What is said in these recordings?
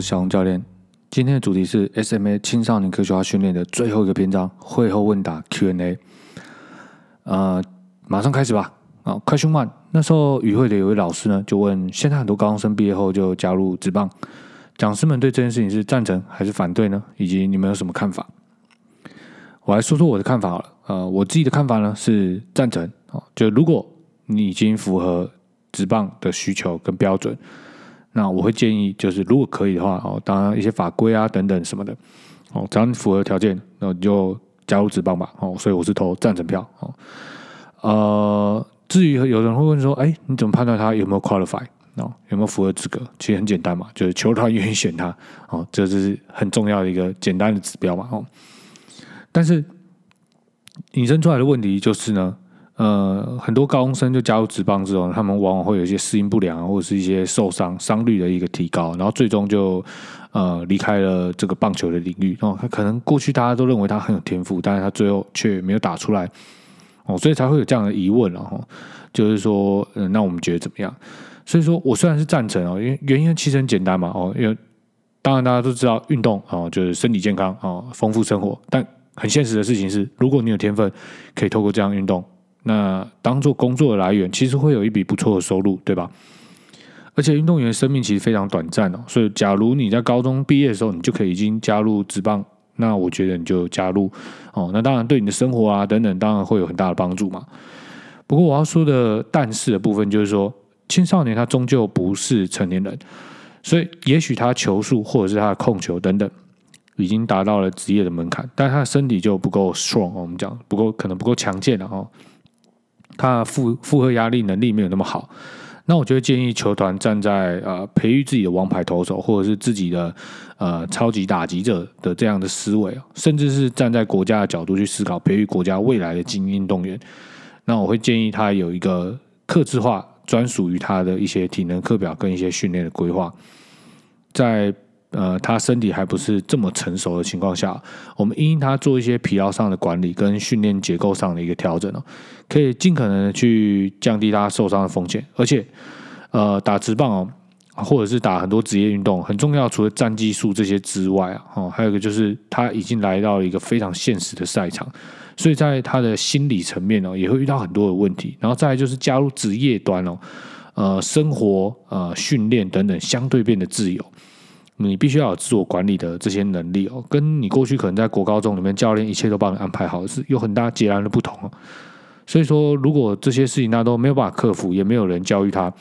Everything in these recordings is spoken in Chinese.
小红教练。今天的主题是 SMA 青少年科学化训练的最后一个篇章——会后问答 Q&A。呃，马上开始吧。啊，快熊慢。那时候与会的有位老师呢，就问：现在很多高中生毕业后就加入职棒，讲师们对这件事情是赞成还是反对呢？以及你们有什么看法？我来说说我的看法好了。呃，我自己的看法呢是赞成。哦，就如果你已经符合职棒的需求跟标准。那我会建议，就是如果可以的话，哦，当然一些法规啊等等什么的，哦，只要你符合条件，那你就加入职棒吧，哦，所以我是投赞成票，哦，呃，至于有人会问说，哎，你怎么判断他有没有 qualify，哦，有没有符合资格？其实很简单嘛，就是球团愿意选他，哦，这是很重要的一个简单的指标嘛，哦，但是引申出来的问题就是呢。呃，很多高中生就加入职棒之后，他们往往会有一些适应不良，或者是一些受伤伤率的一个提高，然后最终就呃离开了这个棒球的领域。哦，他可能过去大家都认为他很有天赋，但是他最后却没有打出来，哦，所以才会有这样的疑问了哈。就是说，嗯，那我们觉得怎么样？所以说我虽然是赞成哦，因为原因其实很简单嘛，哦，因为当然大家都知道运动哦，就是身体健康哦，丰富生活，但很现实的事情是，如果你有天分，可以透过这样运动。那当做工作的来源，其实会有一笔不错的收入，对吧？而且运动员生命其实非常短暂哦，所以假如你在高中毕业的时候，你就可以已经加入职棒，那我觉得你就加入哦。那当然对你的生活啊等等，当然会有很大的帮助嘛。不过我要说的但是的部分就是说，青少年他终究不是成年人，所以也许他球速或者是他的控球等等，已经达到了职业的门槛，但他的身体就不够 strong，我们讲不够，可能不够强健了哦。他负负荷压力能力没有那么好，那我就会建议球团站在呃培育自己的王牌投手，或者是自己的呃超级打击者的这样的思维，甚至是站在国家的角度去思考培育国家未来的精英运动员。那我会建议他有一个克制化、专属于他的一些体能课表跟一些训练的规划，在。呃，他身体还不是这么成熟的情况下，我们因他做一些疲劳上的管理跟训练结构上的一个调整哦，可以尽可能的去降低他受伤的风险。而且，呃，打直棒哦，或者是打很多职业运动，很重要，除了战技术这些之外啊，哦，还有一个就是他已经来到了一个非常现实的赛场，所以在他的心理层面哦，也会遇到很多的问题。然后再就是加入职业端哦，呃，生活呃训练等等相对变得自由。你必须要有自我管理的这些能力哦，跟你过去可能在国高中里面教练一切都帮你安排好，是有很大截然的不同哦。所以说，如果这些事情他都没有办法克服，也没有人教育他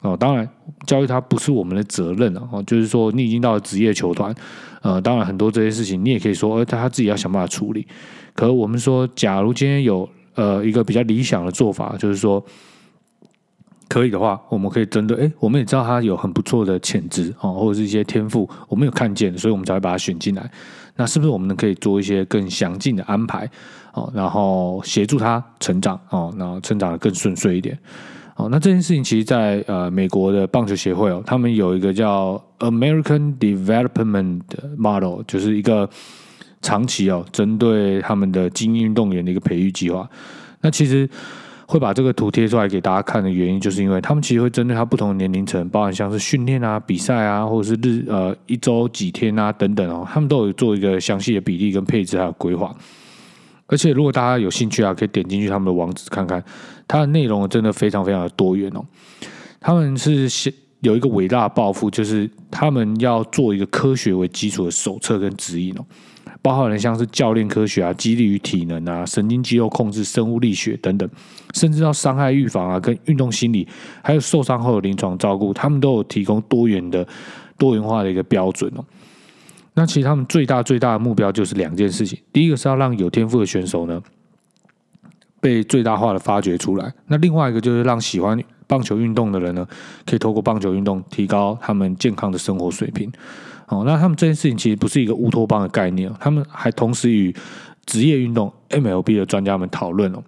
哦，当然教育他不是我们的责任哦。就是说，你已经到了职业球团，呃，当然很多这些事情你也可以说，呃，他自己要想办法处理。可我们说，假如今天有呃一个比较理想的做法，就是说。可以的话，我们可以针对，哎，我们也知道他有很不错的潜质哦，或者是一些天赋，我们有看见，所以我们才会把他选进来。那是不是我们可以做一些更详尽的安排哦，然后协助他成长哦，然后成长的更顺遂一点哦？那这件事情其实，在呃美国的棒球协会哦，他们有一个叫 American Development Model，就是一个长期哦，针对他们的精英运动员的一个培育计划。那其实。会把这个图贴出来给大家看的原因，就是因为他们其实会针对他不同的年龄层，包含像是训练啊、比赛啊，或者是日呃一周几天啊等等哦，他们都有做一个详细的比例跟配置还有规划。而且如果大家有兴趣啊，可以点进去他们的网址看看，它的内容真的非常非常的多元哦。他们是先有一个伟大的抱负，就是他们要做一个科学为基础的手册跟指引哦。包含了像是教练科学啊、激励与体能啊、神经肌肉控制、生物力学等等，甚至到伤害预防啊、跟运动心理，还有受伤后的临床照顾，他们都有提供多元的、多元化的一个标准哦。那其实他们最大最大的目标就是两件事情：第一个是要让有天赋的选手呢被最大化的发掘出来；那另外一个就是让喜欢棒球运动的人呢，可以透过棒球运动提高他们健康的生活水平。哦，那他们这件事情其实不是一个乌托邦的概念，他们还同时与职业运动 MLB 的专家们讨论哦，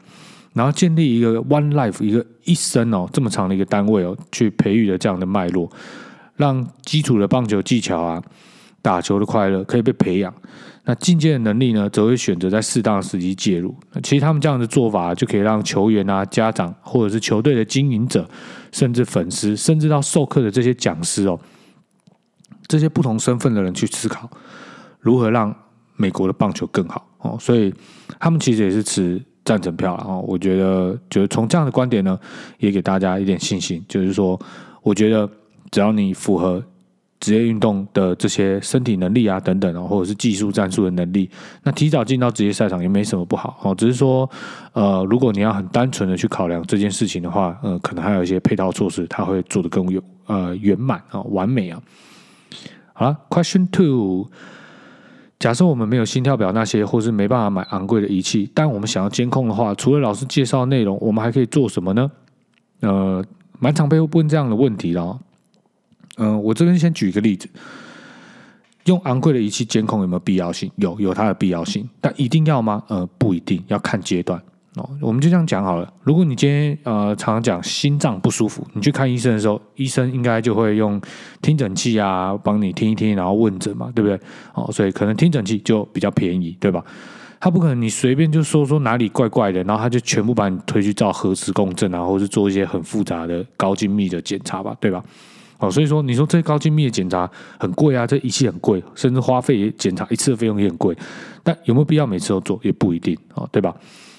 然后建立一个 One Life 一个一生哦这么长的一个单位哦，去培育的这样的脉络，让基础的棒球技巧啊、打球的快乐可以被培养，那进阶的能力呢，则会选择在适当的时机介入。那其实他们这样的做法，就可以让球员啊、家长或者是球队的经营者，甚至粉丝，甚至到授课的这些讲师哦。这些不同身份的人去思考如何让美国的棒球更好哦，所以他们其实也是持赞成票了哦。我觉得就是从这样的观点呢，也给大家一点信心，就是说，我觉得只要你符合。职业运动的这些身体能力啊，等等哦，或者是技术战术的能力，那提早进到职业赛场也没什么不好哦。只是说，呃，如果你要很单纯的去考量这件事情的话，呃，可能还有一些配套措施，它会做得更有呃圆满啊，完美啊。好了，Question Two，假设我们没有心跳表那些，或是没办法买昂贵的仪器，但我们想要监控的话，除了老师介绍内容，我们还可以做什么呢？呃，蛮常被问这样的问题的。嗯，我这边先举一个例子，用昂贵的仪器监控有没有必要性？有，有它的必要性，但一定要吗？呃，不一定要看阶段哦。我们就这样讲好了。如果你今天呃常常讲心脏不舒服，你去看医生的时候，医生应该就会用听诊器啊，帮你听一听，然后问诊嘛，对不对？哦，所以可能听诊器就比较便宜，对吧？他不可能你随便就说说哪里怪怪的，然后他就全部把你推去照核磁共振啊，或是做一些很复杂的高精密的检查吧，对吧？哦，所以说你说这些高精密的检查很贵啊，这仪器很贵，甚至花费检查一次的费用也很贵，但有没有必要每次都做也不一定哦，对吧？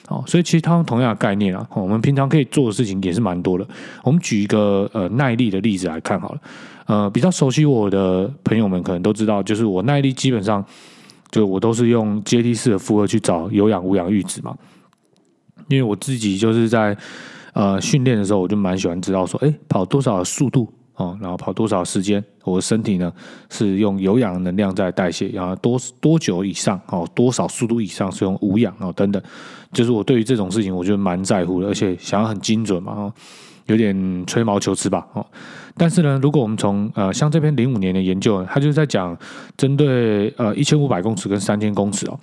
哦，所以其实他们同样的概念啊，我们平常可以做的事情也是蛮多的。我们举一个呃耐力的例子来看好了，呃，比较熟悉我的朋友们可能都知道，就是我耐力基本上就我都是用阶梯式的负荷去找有氧无氧阈值嘛，因为我自己就是在呃训练的时候，我就蛮喜欢知道说，哎，跑多少速度。哦，然后跑多少时间？我的身体呢是用有氧能量在代谢，然后多多久以上？哦，多少速度以上是用无氧？哦，等等，就是我对于这种事情，我觉得蛮在乎的，而且想要很精准嘛，哦，有点吹毛求疵吧，哦。但是呢，如果我们从呃像这篇零五年的研究，它就是在讲针对呃一千五百公尺跟三千公尺哦，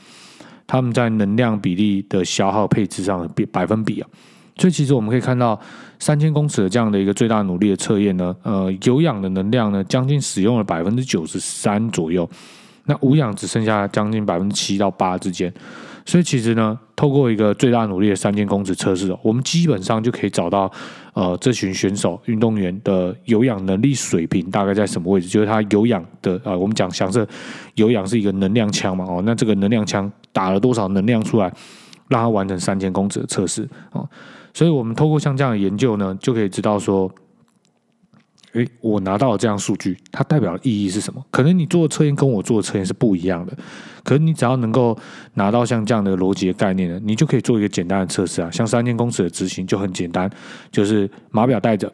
他们在能量比例的消耗配置上的比百分比啊。所以其实我们可以看到，三千公尺的这样的一个最大努力的测验呢，呃，有氧的能量呢，将近使用了百分之九十三左右，那无氧只剩下将近百分之七到八之间。所以其实呢，透过一个最大努力的三千公尺测试，我们基本上就可以找到，呃，这群选手运动员的有氧能力水平大概在什么位置，就是他有氧的，呃，我们讲，想设有氧是一个能量枪嘛，哦，那这个能量枪打了多少能量出来，让他完成三千公尺的测试，哦。所以，我们透过像这样的研究呢，就可以知道说，诶，我拿到了这样数据，它代表的意义是什么？可能你做的测验跟我做的测验是不一样的，可是你只要能够拿到像这样的逻辑的概念呢，你就可以做一个简单的测试啊。像三千公尺的执行就很简单，就是码表带着。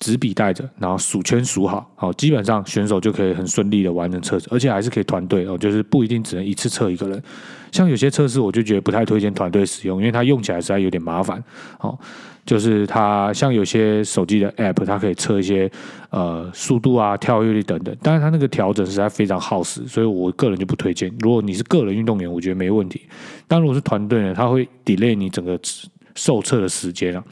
纸笔带着，然后数圈数好，好，基本上选手就可以很顺利的完成测试，而且还是可以团队哦，就是不一定只能一次测一个人。像有些测试，我就觉得不太推荐团队使用，因为它用起来实在有点麻烦。哦，就是它像有些手机的 App，它可以测一些呃速度啊、跳跃力等等，但是它那个调整实在非常耗时，所以我个人就不推荐。如果你是个人运动员，我觉得没问题；但如果是团队呢，它会 delay 你整个受测的时间啊。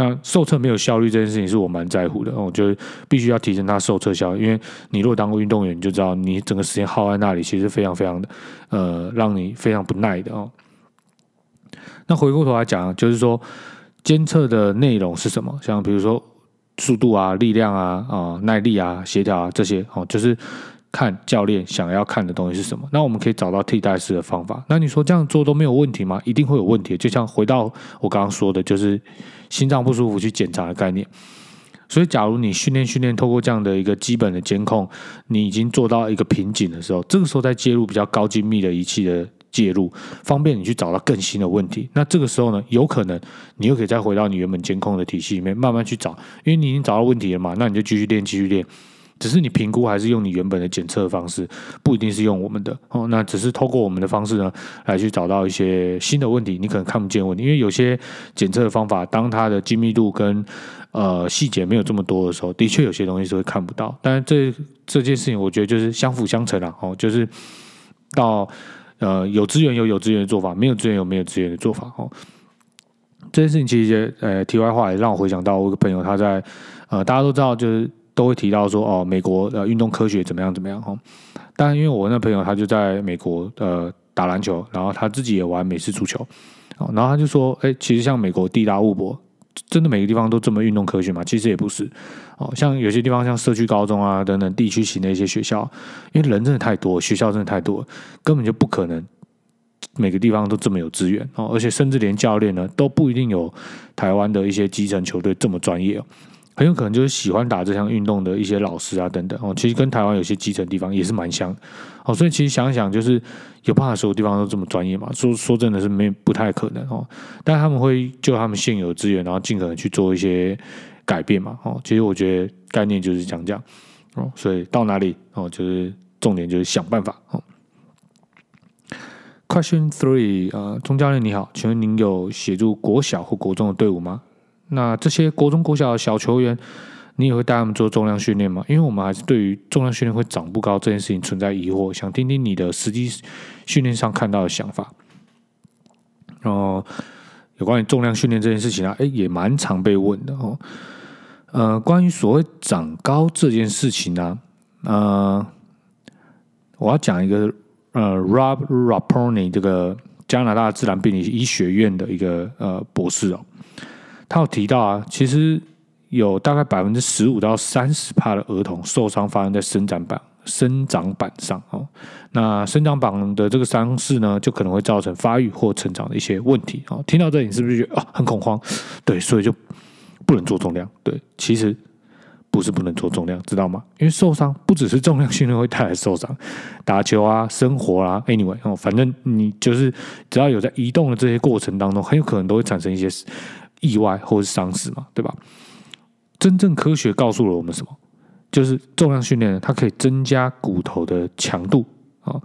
那受测没有效率这件事情是我蛮在乎的，我觉得必须要提升它受测效率，因为你如果当过运动员，你就知道你整个时间耗在那里，其实非常非常的呃，让你非常不耐的哦。那回过头来讲，就是说监测的内容是什么？像比如说速度啊、力量啊、啊耐力啊、协调啊这些哦，就是。看教练想要看的东西是什么，那我们可以找到替代式的方法。那你说这样做都没有问题吗？一定会有问题。就像回到我刚刚说的，就是心脏不舒服去检查的概念。所以，假如你训练训练，透过这样的一个基本的监控，你已经做到一个瓶颈的时候，这个时候再介入比较高精密的仪器的介入，方便你去找到更新的问题。那这个时候呢，有可能你又可以再回到你原本监控的体系里面，慢慢去找，因为你已经找到问题了嘛。那你就继续练，继续练。只是你评估还是用你原本的检测方式，不一定是用我们的哦。那只是透过我们的方式呢，来去找到一些新的问题，你可能看不见问题，因为有些检测的方法，当它的精密度跟呃细节没有这么多的时候，的确有些东西是会看不到。但是这这件事情，我觉得就是相辅相成啊。哦，就是到呃有资源有有资源的做法，没有资源有没有资源的做法。哦，这件事情其实呃题外话也让我回想到我一个朋友，他在呃大家都知道就是。都会提到说哦，美国呃运动科学怎么样怎么样哈？但因为我那朋友他就在美国呃打篮球，然后他自己也玩美式足球，哦然后他就说，哎，其实像美国地大物博，真的每个地方都这么运动科学吗？其实也不是。哦，像有些地方像社区高中啊等等地区型的一些学校，因为人真的太多，学校真的太多，根本就不可能每个地方都这么有资源哦，而且甚至连教练呢都不一定有台湾的一些基层球队这么专业哦。很有可能就是喜欢打这项运动的一些老师啊，等等哦，其实跟台湾有些基层地方也是蛮像哦，所以其实想想，就是有办法所有地方都这么专业嘛？说说真的是没不太可能哦，但他们会就他们现有资源，然后尽可能去做一些改变嘛哦。其实我觉得概念就是讲这样哦，所以到哪里哦，就是重点就是想办法哦。Question three，呃，钟教练你好，请问您有协助国小或国中的队伍吗？那这些国中、国小的小球员，你也会带他们做重量训练吗？因为我们还是对于重量训练会长不高这件事情存在疑惑，想听听你的实际训练上看到的想法。哦，有关于重量训练这件事情啊，哎，也蛮常被问的哦。呃，关于所谓长高这件事情呢，呃，我要讲一个呃，Rob Raponi 这个加拿大自然病理医学院的一个呃博士哦。他有提到啊，其实有大概百分之十五到三十帕的儿童受伤发生在生长板、生长板上哦。那生长板的这个伤势呢，就可能会造成发育或成长的一些问题哦。听到这里，你是不是觉得啊很恐慌？对，所以就不能做重量。对，其实不是不能做重量，知道吗？因为受伤不只是重量训练会带来受伤，打球啊、生活啊，anyway 哦，反正你就是只要有在移动的这些过程当中，很有可能都会产生一些。意外或者是伤势嘛，对吧？真正科学告诉了我们什么？就是重量训练它可以增加骨头的强度啊，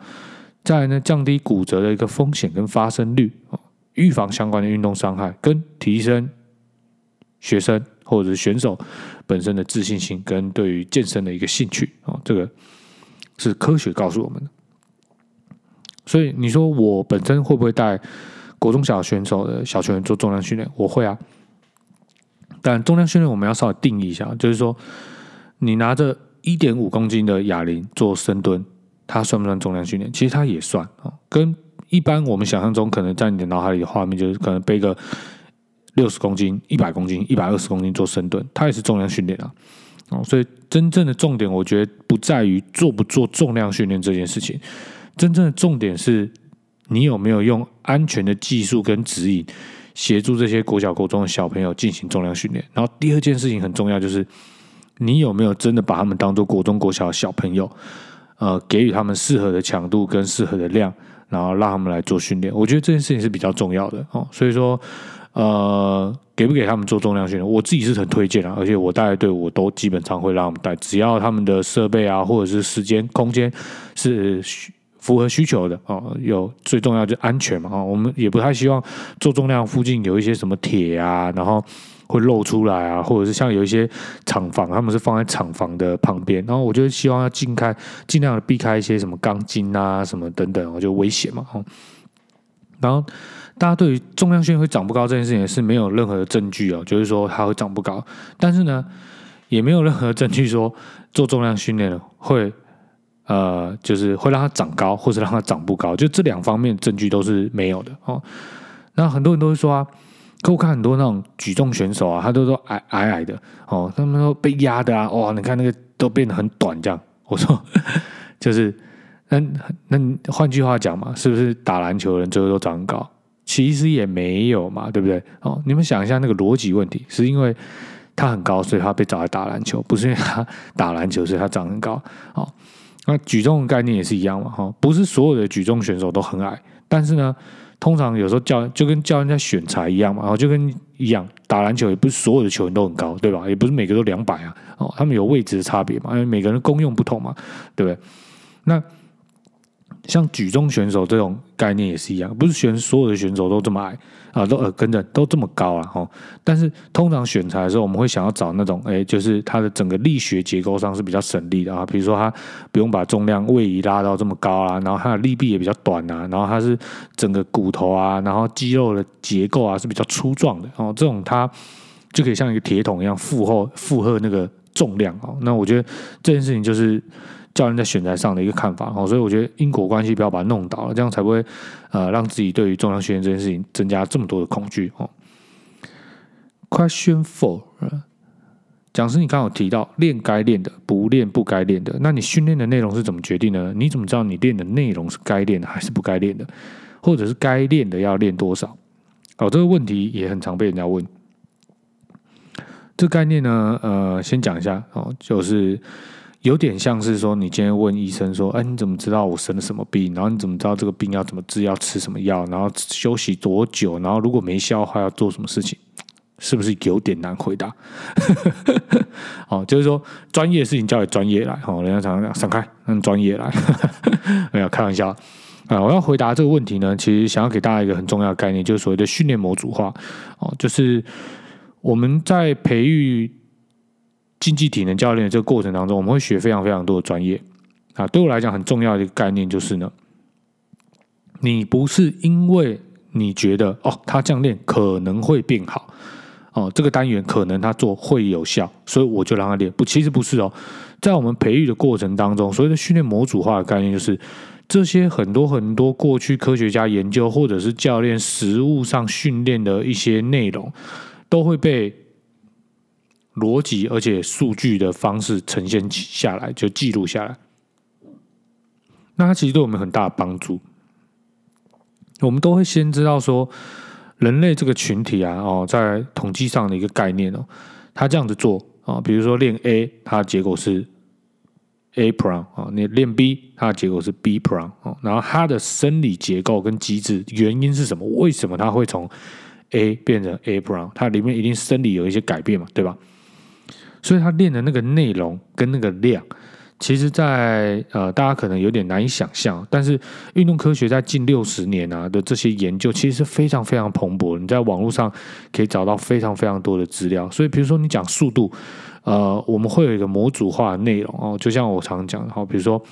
再来呢降低骨折的一个风险跟发生率啊，预防相关的运动伤害，跟提升学生或者是选手本身的自信心跟对于健身的一个兴趣啊，这个是科学告诉我们的。所以你说我本身会不会带？国中小选手的小球员做重量训练，我会啊。但重量训练我们要稍微定义一下，就是说，你拿着一点五公斤的哑铃做深蹲，它算不算重量训练？其实它也算啊。跟一般我们想象中可能在你的脑海里的画面，就是可能背个六十公斤、一百公斤、一百二十公斤做深蹲，它也是重量训练啊。哦，所以真正的重点，我觉得不在于做不做重量训练这件事情，真正的重点是。你有没有用安全的技术跟指引协助这些国小、国中的小朋友进行重量训练？然后第二件事情很重要，就是你有没有真的把他们当做国中、国小的小朋友？呃，给予他们适合的强度跟适合的量，然后让他们来做训练。我觉得这件事情是比较重要的哦。所以说，呃，给不给他们做重量训练，我自己是很推荐的，而且我带的队我都基本上会让他们带，只要他们的设备啊，或者是时间、空间是。符合需求的哦，有最重要就安全嘛哦，我们也不太希望做重量附近有一些什么铁啊，然后会露出来啊，或者是像有一些厂房，他们是放在厂房的旁边，然后我就希望要尽开尽量的避开一些什么钢筋啊什么等等，我就危险嘛哦。然后大家对于重量训练会长不高这件事情是没有任何的证据哦，就是说它会长不高，但是呢也没有任何证据说做重量训练会。呃，就是会让它长高，或者让它长不高，就这两方面证据都是没有的哦。那很多人都会说啊，可我看很多那种举重选手啊，他都说矮矮矮的哦，他们说被压的啊，哇，你看那个都变得很短这样。我说，就是那那换句话讲嘛，是不是打篮球的人最后都长很高？其实也没有嘛，对不对？哦，你们想一下那个逻辑问题，是因为他很高，所以他被找来打篮球，不是因为他打篮球所以他长很高哦。那举重的概念也是一样嘛，哈，不是所有的举重选手都很矮，但是呢，通常有时候教就跟教人家选材一样嘛，然后就跟一样打篮球也不是所有的球员都很高，对吧？也不是每个都两百啊，哦，他们有位置的差别嘛，因为每个人功用不同嘛，对不对？那。像举重选手这种概念也是一样，不是选所有的选手都这么矮啊，都耳根的都这么高啊，哈。但是通常选材的时候，我们会想要找那种，哎，就是它的整个力学结构上是比较省力的啊。比如说它不用把重量位移拉到这么高啊，然后它的力臂也比较短啊，然后它是整个骨头啊，然后肌肉的结构啊是比较粗壮的哦。这种它就可以像一个铁桶一样负荷负荷那个重量哦。那我觉得这件事情就是。教练在选材上的一个看法哦，所以我觉得因果关系不要把它弄倒了，这样才不会呃让自己对于重量训练这件事情增加这么多的恐惧哦。Question four，讲师，你刚好提到练该练的，不练不该练的。那你训练的内容是怎么决定呢？你怎么知道你练的内容是该练的还是不该练的？或者是该练的要练多少？哦，这个问题也很常被人家问。这概念呢，呃，先讲一下哦，就是有点像是说，你今天问医生说，哎，你怎么知道我生了什么病？然后你怎么知道这个病要怎么治？要吃什么药？然后休息多久？然后如果没效的话，要做什么事情？是不是有点难回答？哦，就是说专业的事情交给专业来。哦，人家常常讲，闪开，让专业来。没有开玩笑啊！我要回答这个问题呢，其实想要给大家一个很重要的概念，就是所谓的训练模组化。哦，就是我们在培育竞技体能教练的这个过程当中，我们会学非常非常多的专业啊。对我来讲，很重要的一个概念就是呢，你不是因为你觉得哦，他这样练可能会变好。哦，这个单元可能他做会有效，所以我就让他练。不，其实不是哦，在我们培育的过程当中，所谓的训练模组化的概念，就是这些很多很多过去科学家研究或者是教练实物上训练的一些内容，都会被逻辑而且数据的方式呈现下来，就记录下来。那它其实对我们很大的帮助。我们都会先知道说。人类这个群体啊，哦，在统计上的一个概念哦，他这样子做啊，比如说练 A，它的结果是 A prime 啊，你练 B，它的结果是 B prime 哦，然后它的生理结构跟机制原因是什么？为什么它会从 A 变成 A prime？它里面一定生理有一些改变嘛，对吧？所以他练的那个内容跟那个量。其实，在呃，大家可能有点难以想象，但是运动科学在近六十年啊的这些研究，其实是非常非常蓬勃。你在网络上可以找到非常非常多的资料。所以，比如说你讲速度，呃，我们会有一个模组化的内容哦，就像我常讲的，好，比如说。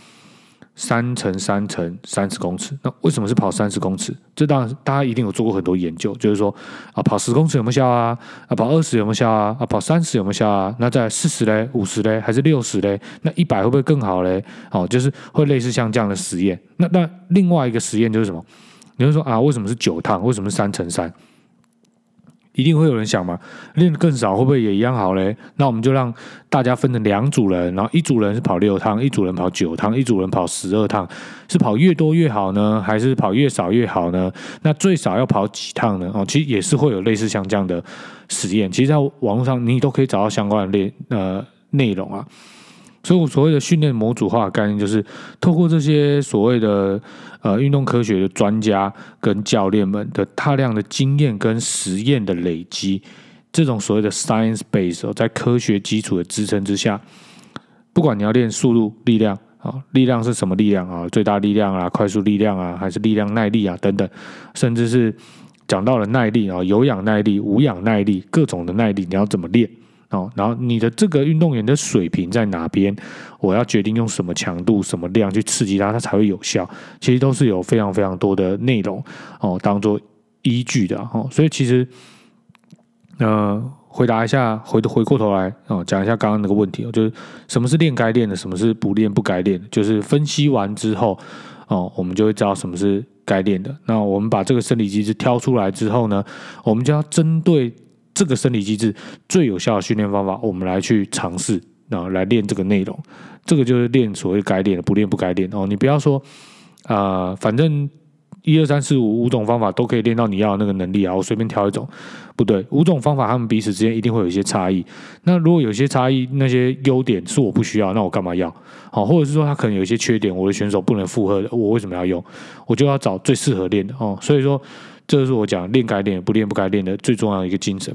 三乘三乘三十公尺，那为什么是跑三十公尺？这当然大家一定有做过很多研究，就是说啊，跑十公尺有没有效啊？啊，跑二十有没有效啊？啊，跑三十有没有效啊？那在四十嘞、五十嘞，还是六十嘞？那一百会不会更好嘞？哦，就是会类似像这样的实验。那那另外一个实验就是什么？你会说啊，为什么是九趟？为什么是三乘三？一定会有人想嘛，练的更少会不会也一样好嘞？那我们就让大家分成两组人，然后一组人是跑六趟，一组人跑九趟，一组人跑十二趟，是跑越多越好呢，还是跑越少越好呢？那最少要跑几趟呢？哦，其实也是会有类似像这样的实验，其实在网络上你都可以找到相关的练呃内容啊。所以，我所谓的训练模组化的概念，就是透过这些所谓的呃运动科学的专家跟教练们的大量的经验跟实验的累积，这种所谓的 science base，哦在科学基础的支撑之下，不管你要练速度、力量啊，力量是什么力量啊，最大力量啊，快速力量啊，还是力量耐力啊等等，甚至是讲到了耐力啊，有氧耐力、无氧耐力，各种的耐力，你要怎么练？哦，然后你的这个运动员的水平在哪边？我要决定用什么强度、什么量去刺激他，他才会有效。其实都是有非常非常多的内容哦，当做依据的哦。所以其实，呃，回答一下，回回过头来哦，讲一下刚刚那个问题哦，就是什么是练该练的，什么是不练不该练的。就是分析完之后哦，我们就会知道什么是该练的。那我们把这个生理机制挑出来之后呢，我们就要针对。这个生理机制最有效的训练方法，我们来去尝试啊，来练这个内容。这个就是练所谓该练的，不练不该练哦。你不要说啊，反正一二三四五五种方法都可以练到你要的那个能力啊，我随便挑一种，不对，五种方法他们彼此之间一定会有一些差异。那如果有些差异，那些优点是我不需要，那我干嘛要？好，或者是说他可能有一些缺点，我的选手不能负荷，我为什么要用？我就要找最适合练的哦。所以说。这就是我讲练该练不练不该练的最重要的一个精神。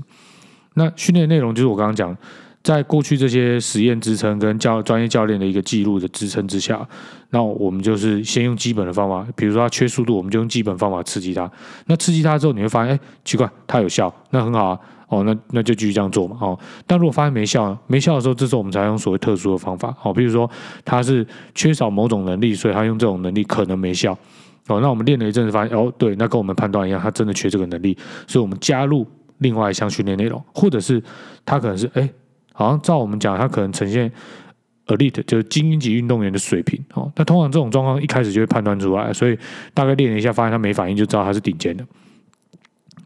那训练内容就是我刚刚讲，在过去这些实验支撑跟教专业教练的一个记录的支撑之下，那我们就是先用基本的方法，比如说他缺速度，我们就用基本方法刺激他。那刺激他之后，你会发现，哎，奇怪，他有效，那很好啊。哦，那那就继续这样做嘛。哦，但如果发现没效，没效的时候，这时候我们才用所谓特殊的方法。哦，比如说他是缺少某种能力，所以他用这种能力可能没效。哦，那我们练了一阵子，发现哦，对，那跟我们判断一样，他真的缺这个能力，所以我们加入另外一项训练内容，或者是他可能是哎，好像照我们讲，他可能呈现 elite 就是精英级运动员的水平哦。那通常这种状况一开始就会判断出来，所以大概练了一下，发现他没反应，就知道他是顶尖的。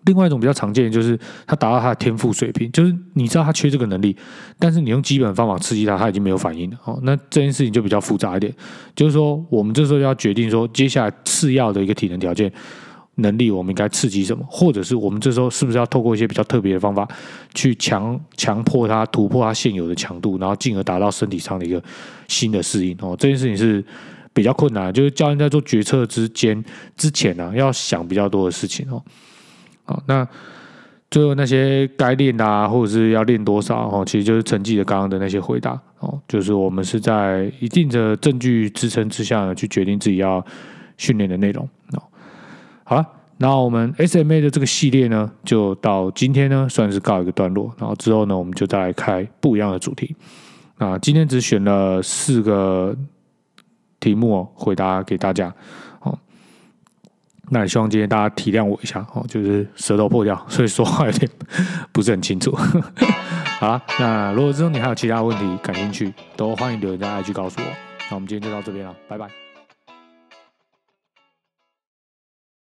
另外一种比较常见的就是他达到他的天赋水平，就是你知道他缺这个能力，但是你用基本方法刺激他，他已经没有反应了。哦，那这件事情就比较复杂一点，就是说我们这时候要决定说，接下来次要的一个体能条件。能力我们应该刺激什么，或者是我们这时候是不是要透过一些比较特别的方法，去强强迫他突破他现有的强度，然后进而达到身体上的一个新的适应哦。这件事情是比较困难，就是教练在做决策之间之前呢，要想比较多的事情哦。好，那最后那些该练啊，或者是要练多少哦，其实就是成绩的刚刚的那些回答哦，就是我们是在一定的证据支撑之下呢，去决定自己要训练的内容哦。好了，那我们 SMA 的这个系列呢，就到今天呢，算是告一个段落。然后之后呢，我们就再来开不一样的主题。啊，今天只选了四个题目哦，回答给大家。那也希望今天大家体谅我一下哦，就是舌头破掉，所以说话有点不是很清楚。好了，那如果之后你还有其他问题感兴趣，都欢迎留言在 IG 告诉我。那我们今天就到这边了，拜拜。